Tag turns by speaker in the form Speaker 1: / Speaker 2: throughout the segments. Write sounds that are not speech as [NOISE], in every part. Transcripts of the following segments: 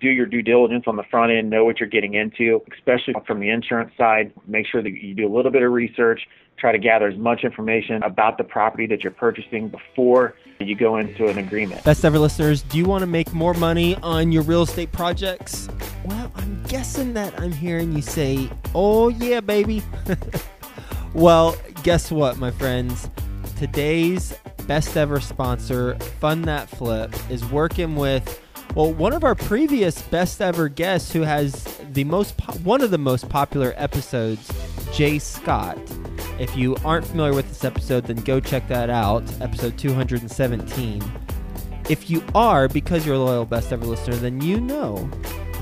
Speaker 1: do your due diligence on the front end, know what you're getting into, especially from the insurance side. Make sure that you do a little bit of research, try to gather as much information about the property that you're purchasing before you go into an agreement.
Speaker 2: Best ever listeners, do you want to make more money on your real estate projects? Well, I'm guessing that I'm hearing you say, oh, yeah, baby. [LAUGHS] well, guess what, my friends? Today's best ever sponsor, Fund That Flip, is working with well, one of our previous best ever guests who has the most po- one of the most popular episodes, Jay Scott. If you aren't familiar with this episode, then go check that out, episode 217. If you are, because you're a loyal best ever listener, then you know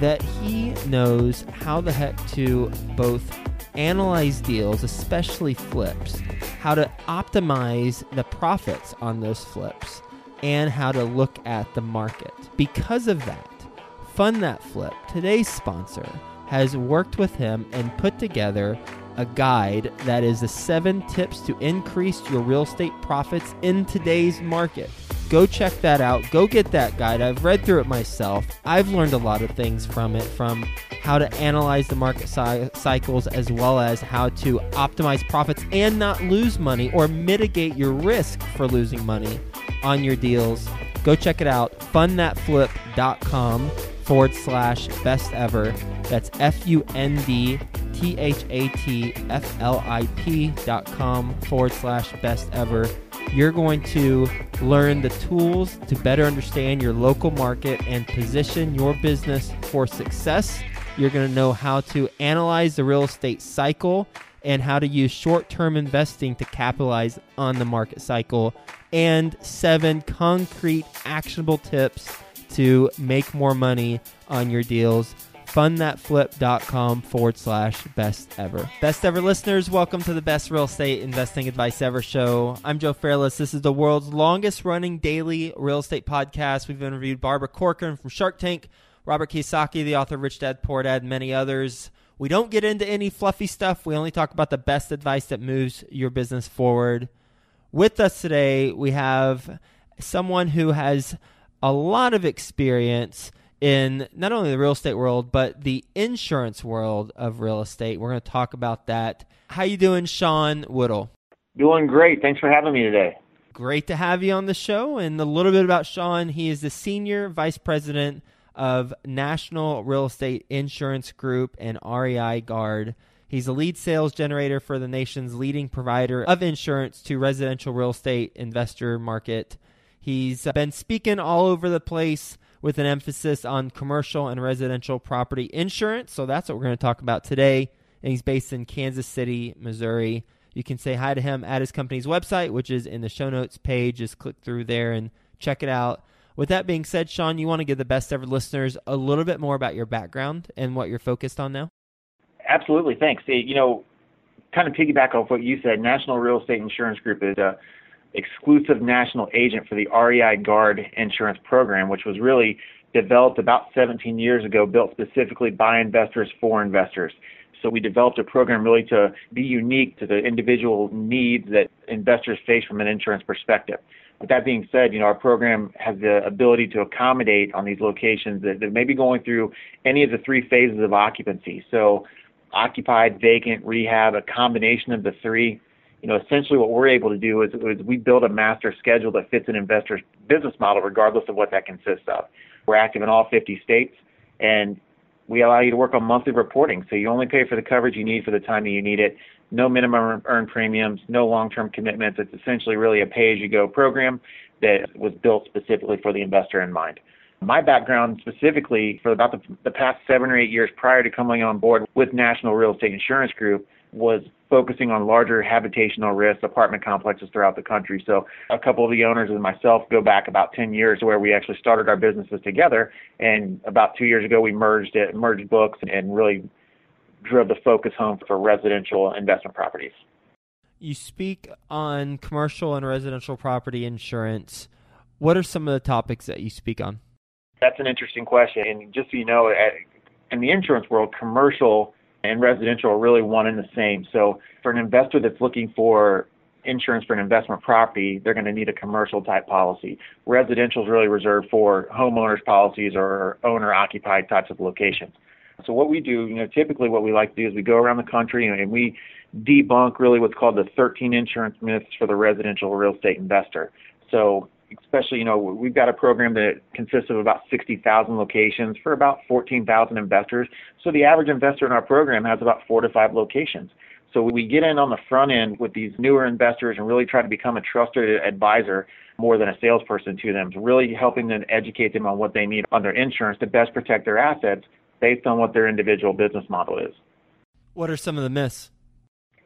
Speaker 2: that he knows how the heck to both analyze deals, especially flips, how to optimize the profits on those flips, and how to look at the market. Because of that, Fund That Flip, today's sponsor, has worked with him and put together a guide that is the seven tips to increase your real estate profits in today's market. Go check that out. Go get that guide. I've read through it myself. I've learned a lot of things from it, from how to analyze the market cycles as well as how to optimize profits and not lose money or mitigate your risk for losing money on your deals. Go check it out. Fundthatflip.com forward slash best ever. That's F U N D T H A T F L I P dot com forward slash best ever. You're going to learn the tools to better understand your local market and position your business for success. You're going to know how to analyze the real estate cycle and how to use short term investing to capitalize on the market cycle, and seven concrete actionable tips to make more money on your deals. Fundthatflip.com forward slash best ever. Best ever listeners, welcome to the best real estate investing advice ever show. I'm Joe Fairless. This is the world's longest running daily real estate podcast. We've interviewed Barbara Corcoran from Shark Tank, Robert Kiyosaki, the author of Rich Dad Poor Dad, and many others. We don't get into any fluffy stuff. We only talk about the best advice that moves your business forward. With us today, we have someone who has a lot of experience in not only the real estate world but the insurance world of real estate. We're going to talk about that. How you doing, Shawn Woodall?
Speaker 1: Doing great. Thanks for having me today.
Speaker 2: Great to have you on the show. And a little bit about Shawn. He is the senior vice president of National Real Estate Insurance Group and REI Guard. He's a lead sales generator for the nation's leading provider of insurance to residential real estate investor market. He's uh, been speaking all over the place with an emphasis on commercial and residential property insurance. So that's what we're going to talk about today. And he's based in Kansas City, Missouri. You can say hi to him at his company's website, which is in the show notes page. Just click through there and check it out. With that being said, Shawn, you want to give the best ever listeners a little bit more about your background and what you're focused on now?
Speaker 1: Absolutely. Thanks. You know, kind of piggyback off what you said, National Real Estate Insurance Group is a exclusive national agent for the REI Guard insurance program, which was really developed about 17 years ago, built specifically by investors for investors. So we developed a program really to be unique to the individual needs that investors face from an insurance perspective. With that being said, you know, our program has the ability to accommodate on these locations that, that may be going through any of the three phases of occupancy. So occupied, vacant, rehab, a combination of the three you know, essentially what we're able to do is, is we build a master schedule that fits an investor's business model, regardless of what that consists of. We're active in all 50 states, and we allow you to work on monthly reporting. So you only pay for the coverage you need for the time that you need it. No minimum earned premiums, no long-term commitments. It's essentially really a pay-as-you-go program that was built specifically for the investor in mind. My background specifically for about the, the past seven or eight years prior to coming on board with National Real Estate Insurance Group was focusing on larger habitational risks, apartment complexes throughout the country. So a couple of the owners and myself go back about 10 years where we actually started our businesses together. And about two years ago, we merged it, merged books, and really drove the focus home for residential investment properties.
Speaker 2: You speak on commercial and residential property insurance. What are some of the topics that you speak on?
Speaker 1: That's an interesting question. And just so you know, in the insurance world, commercial and residential are really one and the same. So for an investor that's looking for insurance for an investment property, they're going to need a commercial type policy. Residential is really reserved for homeowners policies or owner occupied types of locations. So what we do, you know, typically what we like to do is we go around the country and we debunk really what's called the 13 insurance myths for the residential real estate investor. So especially, you know, we've got a program that consists of about 60,000 locations for about 14,000 investors. So the average investor in our program has about four to five locations. So we get in on the front end with these newer investors and really try to become a trusted advisor more than a salesperson to them, really helping them educate them on what they need on their insurance to best protect their assets based on what their individual business model is.
Speaker 2: What are some of the myths?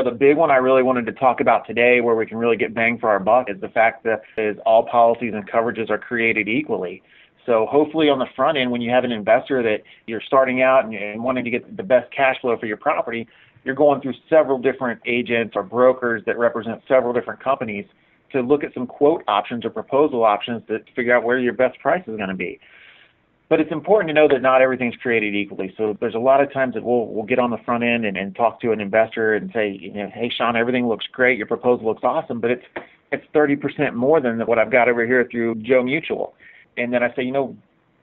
Speaker 1: The big one I really wanted to talk about today, where we can really get bang for our buck, is the fact that is all policies and coverages are created equally. So hopefully on the front end, when you have an investor that you're starting out and, and wanting to get the best cash flow for your property, you're going through several different agents or brokers that represent several different companies to look at some quote options or proposal options to figure out where your best price is going to be. But it's important to know that not everything's created equally. So there's a lot of times that we'll we'll get on the front end and, and talk to an investor and say, you know, hey Shawn, everything looks great, your proposal looks awesome, but it's it's 30% more than what I've got over here through Joe Mutual. And then I say, you know,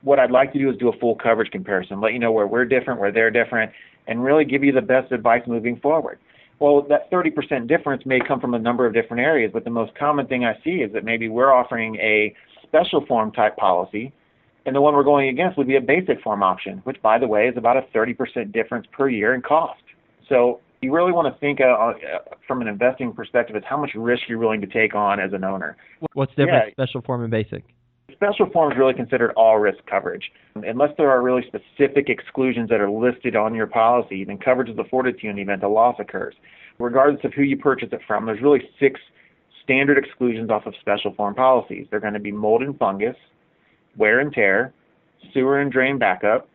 Speaker 1: what I'd like to do is do a full coverage comparison, let you know where we're different, where they're different, and really give you the best advice moving forward. Well, that 30% difference may come from a number of different areas, but the most common thing I see is that maybe we're offering a special form type policy, and the one we're going against would be a basic form option, which, by the way, is about a 30% difference per year in cost. So you really want to think uh, uh, from an investing perspective is how much risk you're willing to take on as an owner.
Speaker 3: What's different, yeah. special form and basic?
Speaker 1: Special form is really considered all risk coverage. Unless there are really specific exclusions that are listed on your policy, then coverage is afforded to you in the event a loss occurs. Regardless of who you purchase it from, there's really six standard exclusions off of special form policies. They're going to be mold and fungus, wear and tear, sewer and drain backup,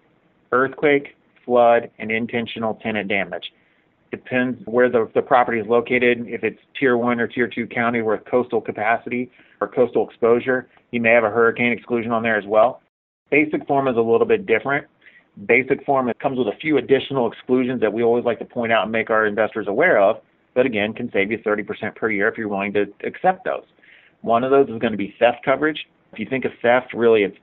Speaker 1: earthquake, flood, and intentional tenant damage. Depends where the, the property is located. If it's tier one or tier two county with coastal capacity or coastal exposure, you may have a hurricane exclusion on there as well. Basic form is a little bit different. Basic form it comes with a few additional exclusions that we always like to point out and make our investors aware of, but again, can save you 30% per year if you're willing to accept those. One of those is going to be theft coverage. If you think of theft, really it's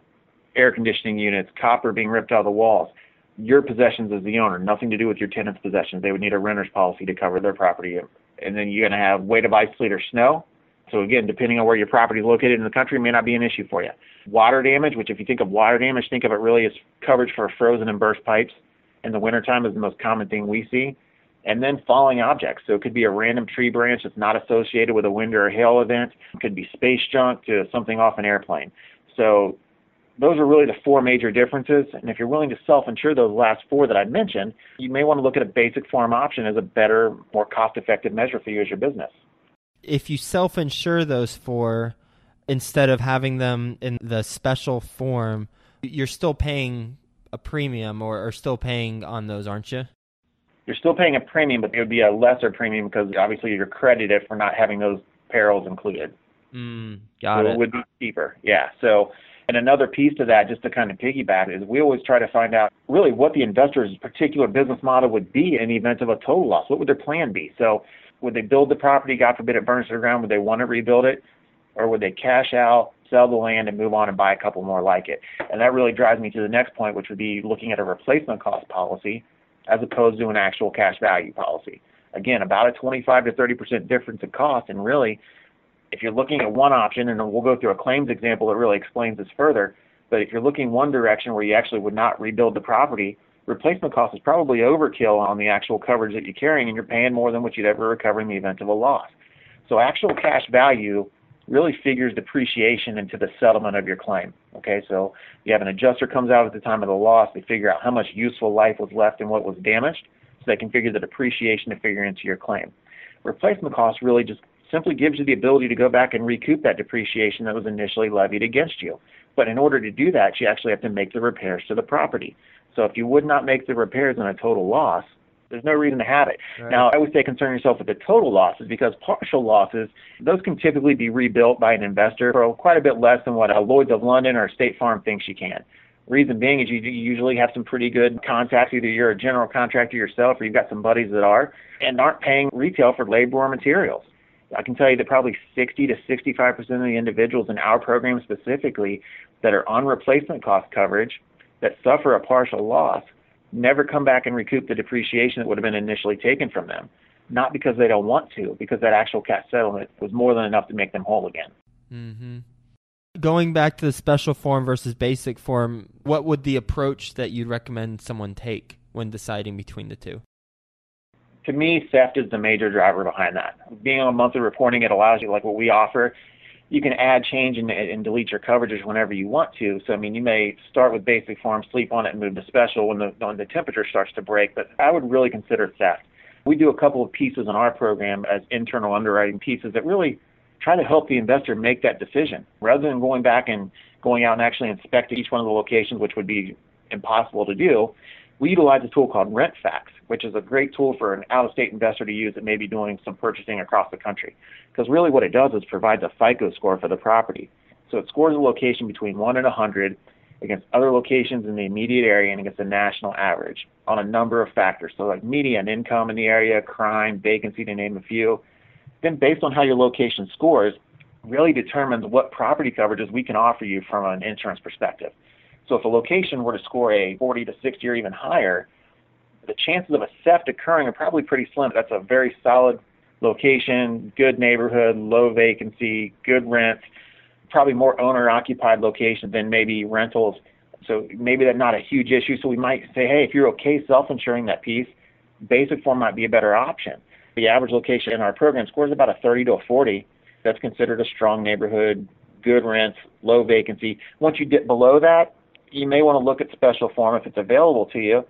Speaker 1: air conditioning units, copper being ripped out of the walls. Your possessions as the owner, nothing to do with your tenant's possessions. They would need a renter's policy to cover their property. And then you're going to have weight of ice, sleet, or snow. So again, depending on where your property is located in the country, may not be an issue for you. Water damage, which if you think of water damage, think of it really as coverage for frozen and burst pipes. In the wintertime is the most common thing we see. And then falling objects. So it could be a random tree branch that's not associated with a wind or a hail event. It could be space junk to something off an airplane. So those are really the four major differences. And if you're willing to self-insure those last four that I mentioned, you may want to look at a basic form option as a better, more cost-effective measure for you as your business
Speaker 2: if you self insure those four instead of having them in the special form, you're still paying a premium or, or still paying on those, aren't you?
Speaker 1: You're still paying a premium, but it would be a lesser premium because obviously you're credited for not having those perils included.
Speaker 2: Mm, got
Speaker 1: so
Speaker 2: it.
Speaker 1: It would be cheaper. Yeah. So, and another piece to that, just to kind of piggyback, is we always try to find out really what the investor's particular business model would be in the event of a total loss. What would their plan be? So, would they build the property? God forbid it burns to the ground. Would they want to rebuild it, or would they cash out, sell the land, and move on and buy a couple more like it? And that really drives me to the next point, which would be looking at a replacement cost policy as opposed to an actual cash value policy. Again, about a 25 to 30 percent difference in cost, and really, if you're looking at one option, and we'll go through a claims example that really explains this further. But if you're looking one direction where you actually would not rebuild the property, replacement cost is probably overkill on the actual coverage that you're carrying, and you're paying more than what you'd ever recover in the event of a loss. So actual cash value really figures depreciation into the settlement of your claim. Okay, so you have an adjuster comes out at the time of the loss, they figure out how much useful life was left and what was damaged, so they can figure the depreciation to figure into your claim. Replacement cost really just simply gives you the ability to go back and recoup that depreciation that was initially levied against you. But in order to do that, you actually have to make the repairs to the property. So if you would not make the repairs on a total loss, there's no reason to have it. Right. Now, I would say concern yourself with the total losses because partial losses, those can typically be rebuilt by an investor for quite a bit less than what a Lloyd's of London or State Farm thinks you can. Reason being is you usually have some pretty good contacts. Either you're a general contractor yourself or you've got some buddies that are and aren't paying retail for labor or materials. I can tell you that probably 60 to 65% of the individuals in our program specifically that are on replacement cost coverage that suffer a partial loss never come back and recoup the depreciation that would have been initially taken from them. Not because they don't want to, because that actual cash settlement was more than enough to make them whole again.
Speaker 2: Mm-hmm. Going back to the special form versus basic form, what would the approach that you'd recommend someone take when deciding between the two?
Speaker 1: To me, theft is the major driver behind that. Being on monthly reporting, it allows you, like what we offer, you can add, change, and, and, delete your coverages whenever you want to. So, I mean, you may start with basic form, sleep on it, and move to special when the, when the temperature starts to break, but I would really consider theft. We do a couple of pieces in our program as internal underwriting pieces that really try to help the investor make that decision rather than going back and going out and actually inspecting each one of the locations, which would be impossible to do. We utilize a tool called RentFacts, which is a great tool for an out-of-state investor to use that may be doing some purchasing across the country. Because really what it does is provides a FICO score for the property. So it scores a location between 1 and 100 against other locations in the immediate area and against the national average on a number of factors. So like median income in the area, crime, vacancy, to name a few. Then based on how your location scores, really determines what property coverages we can offer you from an insurance perspective. So if a location were to score a 40 to 60 or even higher, the chances of a theft occurring are probably pretty slim. That's a very solid location, good neighborhood, low vacancy, good rent, probably more owner occupied location than maybe rentals. So maybe that's not a huge issue. So we might say, hey, if you're okay self insuring that piece, basic form might be a better option. The average location in our program scores about a 30 to a 40. That's considered a strong neighborhood, good rents, low vacancy. Once you dip below that, you may want to look at special form if it's available to you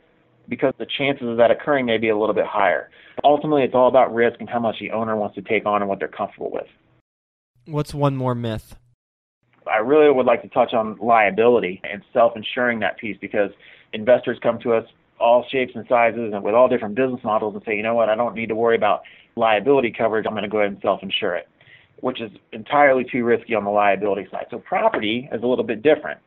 Speaker 1: because the chances of that occurring may be a little bit higher. Ultimately, it's all about risk and how much the owner wants to take on and what they're comfortable with.
Speaker 2: What's one more myth?
Speaker 1: I really would like to touch on liability and self insuring that piece because investors come to us all shapes and sizes and with all different business models and say, you know what, I don't need to worry about liability coverage. I'm going to go ahead and self insure it, which is entirely too risky on the liability side. So, property is a little bit different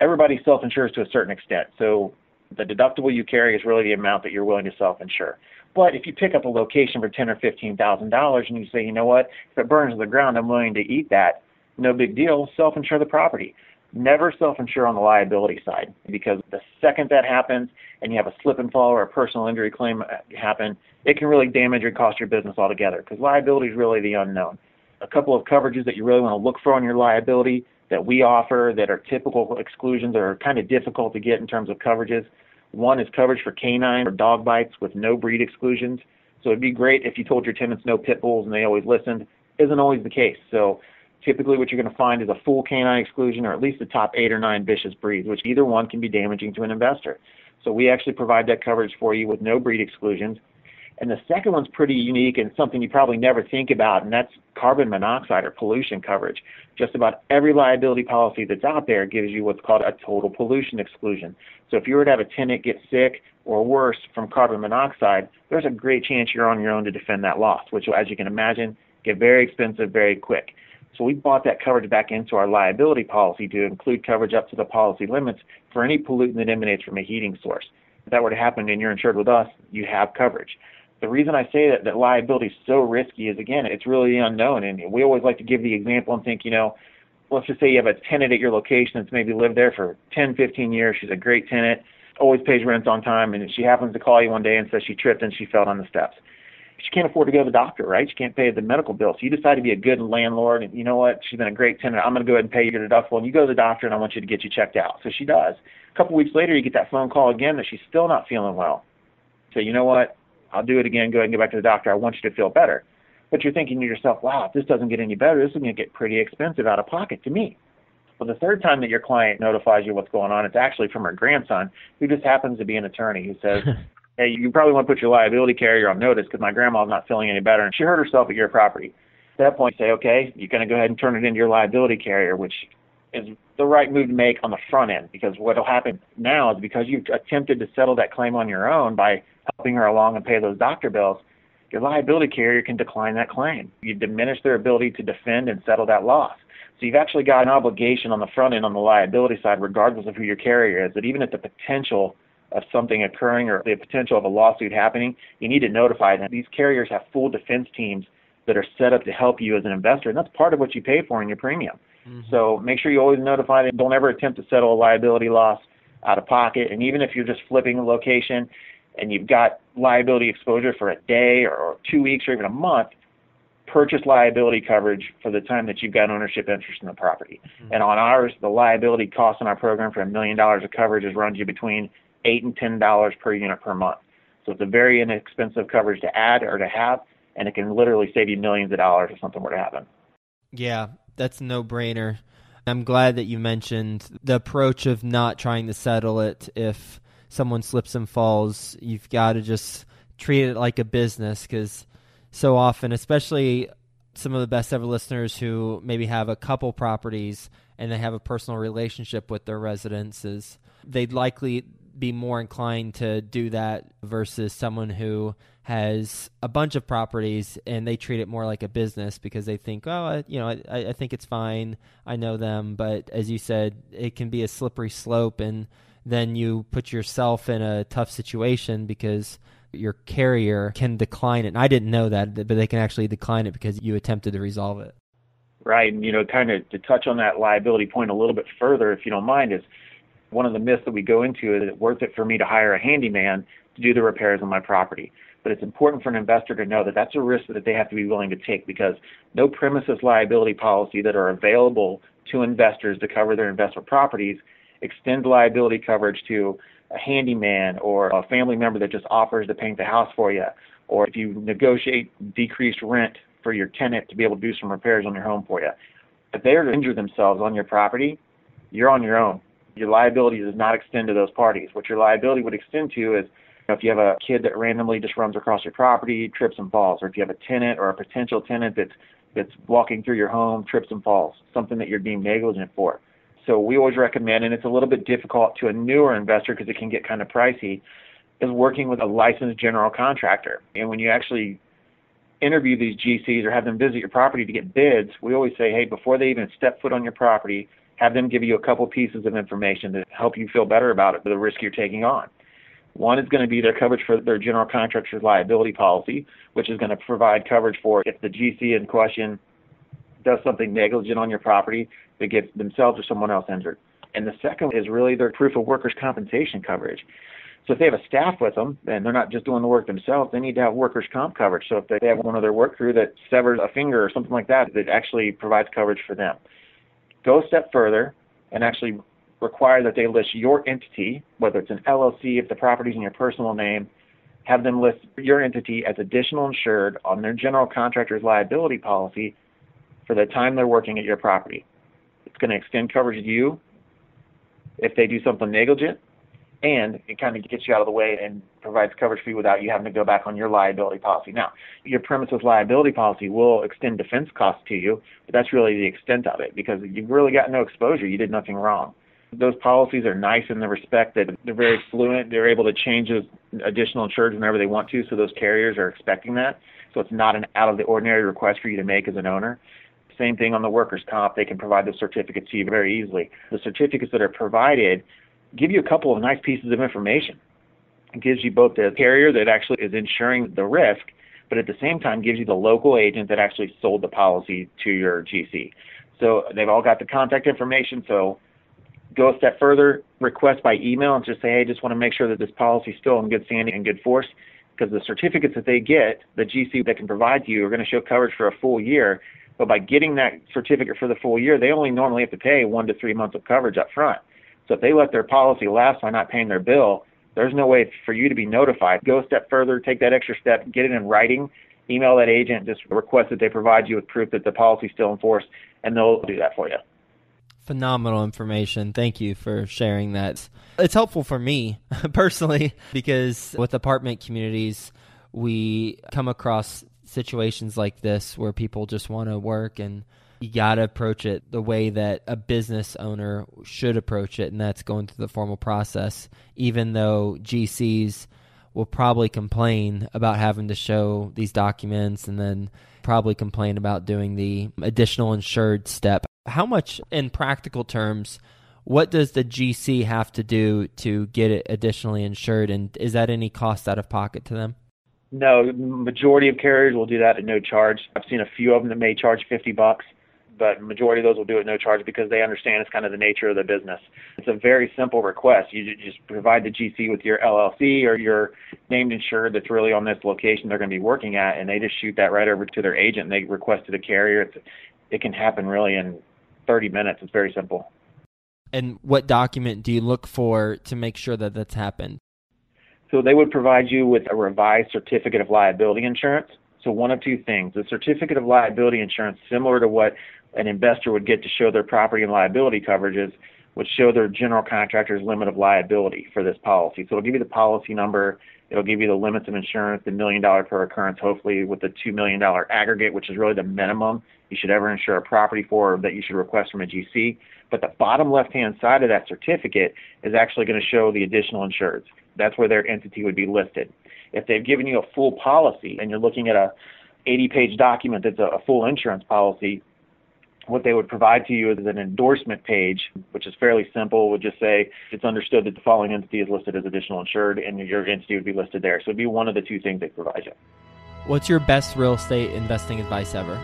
Speaker 1: everybody self-insures to a certain extent. So the deductible you carry is really the amount that you're willing to self-insure. But if you pick up a location for ten or fifteen thousand dollars and you say, you know what, if it burns to the ground, I'm willing to eat that. No big deal. Self-insure the property. Never self-insure on the liability side because the second that happens and you have a slip and fall or a personal injury claim happen, it can really damage or cost your business altogether because liability is really the unknown. A couple of coverages that you really want to look for on your liability that we offer that are typical exclusions are kind of difficult to get in terms of coverages. One is coverage for canine or dog bites with no breed exclusions. So it'd be great if you told your tenants no pit bulls and they always listened. Isn't always the case. So typically what you're going to find is a full canine exclusion or at least the top eight or nine vicious breeds, which either one can be damaging to an investor. So we actually provide that coverage for you with no breed exclusions. And the second one's pretty unique and something you probably never think about, and that's carbon monoxide or pollution coverage. Just about every liability policy that's out there gives you what's called a total pollution exclusion. So if you were to have a tenant get sick or worse from carbon monoxide, there's a great chance you're on your own to defend that loss, which, as you can imagine, get very expensive very quick. So we bought that coverage back into our liability policy to include coverage up to the policy limits for any pollutant that emanates from a heating source. If that were to happen and you're insured with us, you have coverage the reason I say that, that liability is so risky is again, it's really unknown. And we always like to give the example and think, you know, let's just say you have a tenant at your location that's maybe lived there for 10, 15 years. She's a great tenant, always pays rent on time, and she happens to call you one day and says she tripped and she fell on the steps. She can't afford to go to the doctor, right? She can't pay the medical bill. So you decide to be a good landlord, and you know what? She's been a great tenant. I'm going to go ahead and pay your deductible, and you go to the doctor, and I want you to get you checked out. So she does. A couple weeks later, you get that phone call again that she's still not feeling well. So you know what? I'll do it again. Go ahead and get back to the doctor. I want you to feel better. But you're thinking to yourself, wow, if this doesn't get any better, this is going to get pretty expensive out of pocket to me. Well, the third time that your client notifies you what's going on, it's actually from her grandson, who just happens to be an attorney, who says, [LAUGHS] hey, you probably want to put your liability carrier on notice because my grandma's not feeling any better, and she hurt herself at your property. At that point, you say, okay, you're going to go ahead and turn it into your liability carrier, which is the right move to make on the front end because what will happen now is because you've attempted to settle that claim on your own by helping her along and pay those doctor bills, your liability carrier can decline that claim. You diminish their ability to defend and settle that loss. So you've actually got an obligation on the front end on the liability side, regardless of who your carrier is, that even at the potential of something occurring or the potential of a lawsuit happening, you need to notify them. These carriers have full defense teams that are set up to help you as an investor, and that's part of what you pay for in your premium. Mm-hmm. So make sure you always notify them. Don't ever attempt to settle a liability loss out of pocket. And even if you're just flipping a location and you've got liability exposure for a day or two weeks or even a month, purchase liability coverage for the time that you've got ownership interest in the property. Mm-hmm. And on ours, the liability cost in our program for a million dollars of coverage is runs you between eight and ten dollars per unit per month. So it's a very inexpensive coverage to add or to have, and it can literally save you millions of dollars if something were to happen.
Speaker 2: Yeah, that's no brainer. I'm glad that you mentioned the approach of not trying to settle it if someone slips and falls. You've got to just treat it like a business because so often, especially some of the best ever listeners who maybe have a couple properties and they have a personal relationship with their residences, they'd likely be more inclined to do that versus someone who has a bunch of properties and they treat it more like a business because they think, oh, I, you know, I, I think it's fine. I know them. But as you said, it can be a slippery slope. And then you put yourself in a tough situation because your carrier can decline it. And I didn't know that, but they can actually decline it because you attempted to resolve it.
Speaker 1: Right. And, you know, kind of to touch on that liability point a little bit further, if you don't mind, is one of the myths that we go into is it worth it for me to hire a handyman to do the repairs on my property? But it's important for an investor to know that that's a risk that they have to be willing to take because no premises liability policy that are available to investors to cover their investment properties extends liability coverage to a handyman or a family member that just offers to paint the house for you, or if you negotiate decreased rent for your tenant to be able to do some repairs on your home for you. If they are to injure themselves on your property, you're on your own. Your liability does not extend to those parties. What your liability would extend to is know, if you have a kid that randomly just runs across your property, trips and falls, or if you have a tenant or a potential tenant that's that's walking through your home, trips and falls, something that you're being negligent for. So we always recommend, and it's a little bit difficult to a newer investor because it can get kind of pricey, is working with a licensed general contractor. And when you actually interview these GCs or have them visit your property to get bids, we always say, hey, before they even step foot on your property, have them give you a couple pieces of information to help you feel better about it, the risk you're taking on. One is going to be their coverage for their general contractor's liability policy, which is going to provide coverage for if the GC in question does something negligent on your property that get themselves or someone else injured. And the second is really their proof of workers' compensation coverage. So if they have a staff with them and they're not just doing the work themselves, they need to have workers' comp coverage. So if they have one of their work crew that severs a finger or something like that, that actually provides coverage for them. Go a step further and actually require that they list your entity, whether it's an LLC, if the property's in your personal name, have them list your entity as additional insured on their general contractor's liability policy for the time they're working at your property. Going to extend coverage to you if they do something negligent, and it kind of gets you out of the way and provides coverage for you without you having to go back on your liability policy. Now, your premises liability policy will extend defense costs to you, but that's really the extent of it because you've really got no exposure. You did nothing wrong. Those policies are nice in the respect that they're very fluent. They're able to change those additional insureds whenever they want to, so those carriers are expecting that. So it's not an out of the ordinary request for you to make as an owner. Same thing on the workers' comp. They can provide the certificates to you very easily. The certificates that are provided give you a couple of nice pieces of information. It gives you both the carrier that actually is insuring the risk, but at the same time gives you the local agent that actually sold the policy to your GC. So they've all got the contact information. So go a step further, request by email and just say, hey, just want to make sure that this policy is still in good standing and good force. Because the certificates that they get, the GC that can provide to you, are going to show coverage for a full year. But by getting that certificate for the full year, they only normally have to pay one to three months of coverage up front. So if they let their policy lapse by not paying their bill, there's no way for you to be notified. Go a step further, take that extra step, get it in writing, email that agent, just request that they provide you with proof that the policy is still in force, and they'll do that for you
Speaker 2: phenomenal information. Thank you for sharing that. It's helpful for me [LAUGHS] personally because with apartment communities, we come across situations like this where people just want to work and you got to approach it the way that a business owner should approach it, and that's going through the formal process, even though GCs will probably complain about having to show these documents and then probably complain about doing the additional insured step how much, in practical terms, what does the GC have to do to get it additionally insured, and is that any cost out of pocket to them?
Speaker 1: No, majority of carriers will do that at no charge. I've seen a few of them that may charge 50 bucks, but majority of those will do it at no charge because they understand it's kind of the nature of the business. It's a very simple request. You just provide the GC with your LLC or your named insured that's really on this location they're going to be working at, and they just shoot that right over to their agent. And they request to the carrier. It's, it can happen really in 30 minutes. It's very simple.
Speaker 2: And what document do you look for to make sure that that's happened?
Speaker 1: So they would provide you with a revised certificate of liability insurance. So one of two things. The certificate of liability insurance, similar to what an investor would get to show their property and liability coverages, would show their general contractor's limit of liability for this policy. So it'll give you the policy number, it'll give you the limits of insurance, the million dollar per occurrence, hopefully with the two million dollar aggregate, which is really the minimum you should ever insure a property for that you should request from a GC. But the bottom left hand side of that certificate is actually going to show the additional insureds. That's where their entity would be listed. If they've given you a full policy and you're looking at a 80 page document that's a, a full insurance policy, what they would provide to you is an endorsement page, which is fairly simple. Would just say it's understood that the following entity is listed as additional insured, and your entity would be listed there. So it'd be one of the two things they provide you.
Speaker 2: What's your best real estate investing advice ever?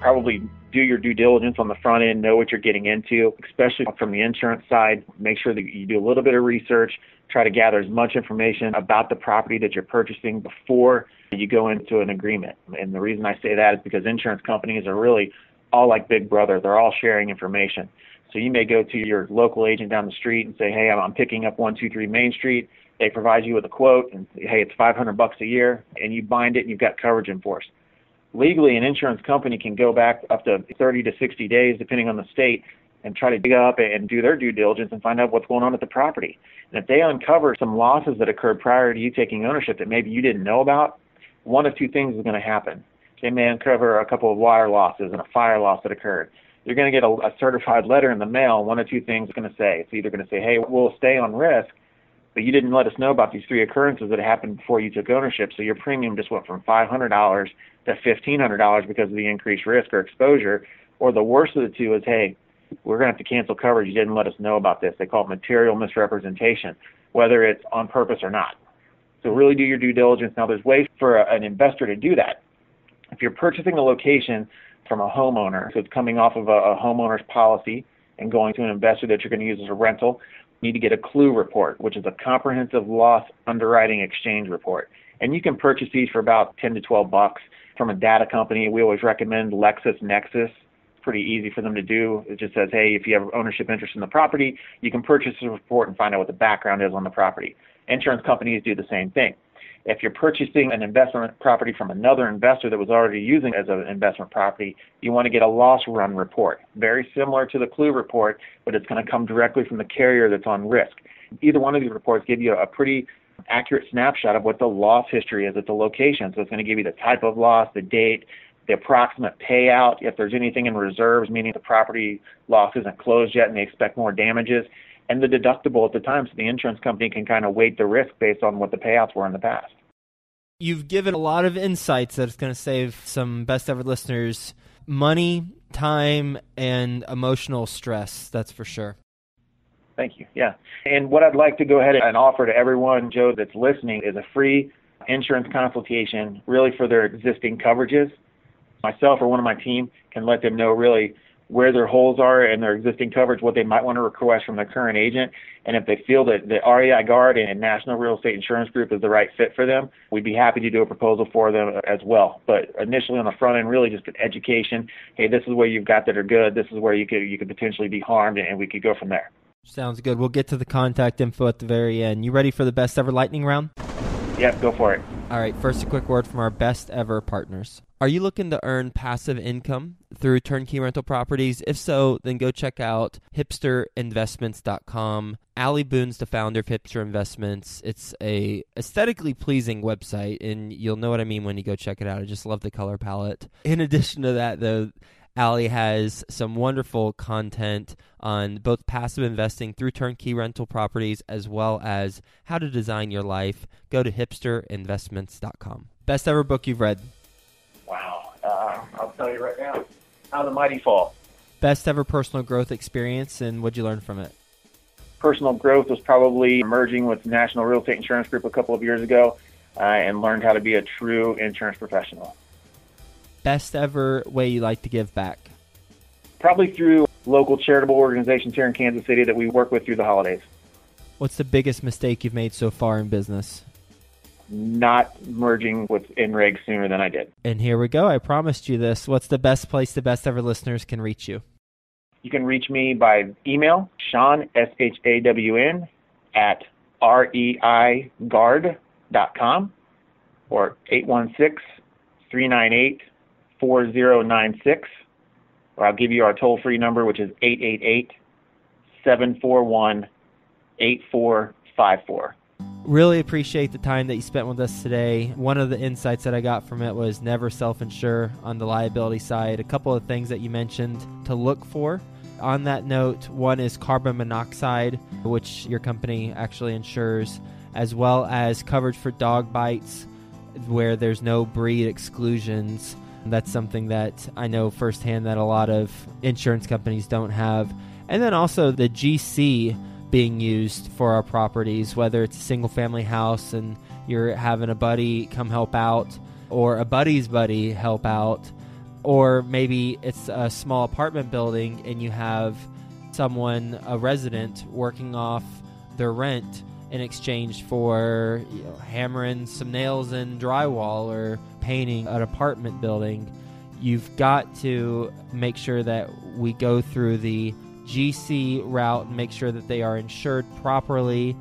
Speaker 1: Probably do your due diligence on the front end, know what you're getting into, especially from the insurance side. Make sure that you do a little bit of research, try to gather as much information about the property that you're purchasing before you go into an agreement. And the reason I say that is because insurance companies are really all like Big Brother. They're all sharing information. So you may go to your local agent down the street and say, "Hey, I'm picking up 123 Main Street." They provide you with a quote and say, "Hey, it's 500 bucks a year," and you bind it and you've got coverage in force. Legally, an insurance company can go back up to 30 to 60 days, depending on the state, and try to dig up and do their due diligence and find out what's going on at the property. And if they uncover some losses that occurred prior to you taking ownership that maybe you didn't know about, one of two things is going to happen. They may uncover a couple of water losses and a fire loss that occurred. You're going to get a, a certified letter in the mail. One of two things is going to say. It's either going to say, hey, we'll stay on risk, but you didn't let us know about these three occurrences that happened before you took ownership, so your premium just went from $500 to $1,500 because of the increased risk or exposure. Or the worst of the two is, hey, we're going to have to cancel coverage. You didn't let us know about this. They call it material misrepresentation, whether it's on purpose or not. So really do your due diligence. Now, there's ways for a, an investor to do that. If you're purchasing a location from a homeowner, so it's coming off of a, a homeowner's policy and going to an investor that you're going to use as a rental, you need to get a CLUE report, which is a comprehensive loss underwriting exchange report. And you can purchase these for about 10 to 12 bucks from a data company. We always recommend LexisNexis It's pretty easy for them to do. It just says, hey, if you have ownership interest in the property, you can purchase a report and find out what the background is on the property. Insurance companies do the same thing. If you're purchasing an investment property from another investor that was already using as an investment property, you want to get a loss run report. Very similar to the CLUE report, but it's going to come directly from the carrier that's on risk. Either one of these reports give you a pretty accurate snapshot of what the loss history is at the location. So it's going to give you the type of loss, the date, the approximate payout, if there's anything in reserves, meaning the property loss isn't closed yet and they expect more damages, and the deductible at the time so the insurance company can kind of weight the risk based on what the payouts were in the past.
Speaker 2: You've given a lot of insights that's going to save some best ever listeners money, time, and emotional stress, that's for sure.
Speaker 1: Thank you. Yeah. And what I'd like to go ahead and offer to everyone, Joe, that's listening is a free insurance consultation really for their existing coverages myself or one of my team can let them know really where their holes are in their existing coverage, what they might want to request from their current agent, and if they feel that the REI Guard and National Real Estate Insurance Group is the right fit for them, we'd be happy to do a proposal for them as well. But initially on the front end, really just an education. Hey, this is where you've got that are good. This is where you could you could potentially be harmed, and we could go from there.
Speaker 2: Sounds good. We'll get to the contact info at the very end. You ready for the best ever lightning round?
Speaker 1: Yep, go for it.
Speaker 2: All right, first a quick word from our best ever partners. Are you looking to earn passive income through turnkey rental properties? If so, then go check out hipsterinvestments.com. Ali Boone's the founder of Hipster Investments. It's a aesthetically pleasing website, and you'll know what I mean when you go check it out. I just love the color palette. In addition to that, though, Ali has some wonderful content on both passive investing through turnkey rental properties as well as how to design your life. Go to hipsterinvestments.com. Best ever book you've read?
Speaker 1: Wow. Uh, I'll tell you right now. How the Mighty Fall.
Speaker 2: Best ever personal growth experience, and what'd you learn from it?
Speaker 1: Personal growth was probably merging with National Real Estate Insurance Group a couple of years ago. uh, and learned how to be a true insurance professional.
Speaker 2: Best ever way you like to give back?
Speaker 1: Probably through local charitable organizations here in Kansas City that we work with through the holidays.
Speaker 2: What's the biggest mistake you've made so far in business?
Speaker 1: Not merging with NREG sooner than I did.
Speaker 2: And here we go. I promised you this. What's the best place the best ever listeners can reach you?
Speaker 1: You can reach me by email, Shawn, S H A W N, at reiguard.com or 816 398 4096. Or I'll give you our toll free number, which is 888 741 8454.
Speaker 2: Really appreciate the time that you spent with us today. One of the insights that I got from it was never self insure on the liability side. A couple of things that you mentioned to look for. On that note, one is carbon monoxide, which your company actually insures, as well as coverage for dog bites where there's no breed exclusions. That's something that I know firsthand that a lot of insurance companies don't have. And then also the GC being used for our properties, whether it's a single family house and you're having a buddy come help out, or a buddy's buddy help out, or maybe it's a small apartment building and you have someone, a resident, working off their rent in exchange for you know, hammering some nails in drywall or painting an apartment building. You've got to make sure that we go through the GC route and make sure that they are insured properly.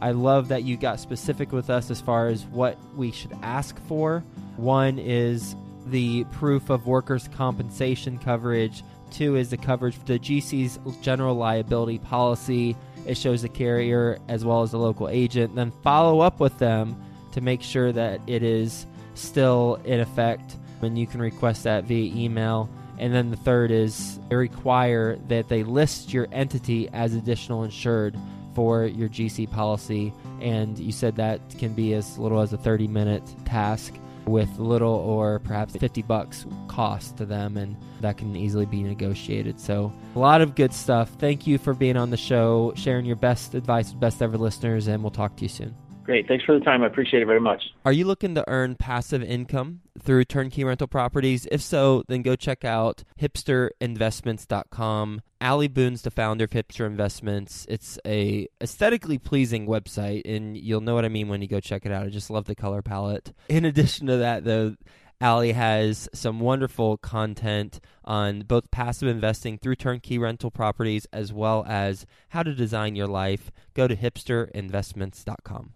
Speaker 2: I love that you got specific with us as far as what we should ask for. One is the proof of workers' compensation coverage. Two is the coverage for the GC's general liability policy. It shows the carrier as well as the local agent. Then follow up with them to make sure that it is still in effect. And you can request that via email. And then the third is they require that they list your entity as additional insured for your GC policy. And you said that can be as little as a 30 minute task with little or perhaps 50 bucks cost to them and that can easily be negotiated. So a lot of good stuff. Thank you for being on the show sharing your best advice with best ever listeners and we'll talk to you soon
Speaker 1: Great. Thanks for the time. I appreciate it very much.
Speaker 2: Are you looking to earn passive income through turnkey rental properties? If so, then go check out hipsterinvestments.com. Ali Boone's the founder of Hipster Investments. It's a aesthetically pleasing website, and you'll know what I mean when you go check it out. I just love the color palette. In addition to that, though, Ali has some wonderful content on both passive investing through turnkey rental properties as well as how to design your life. Go to hipsterinvestments.com.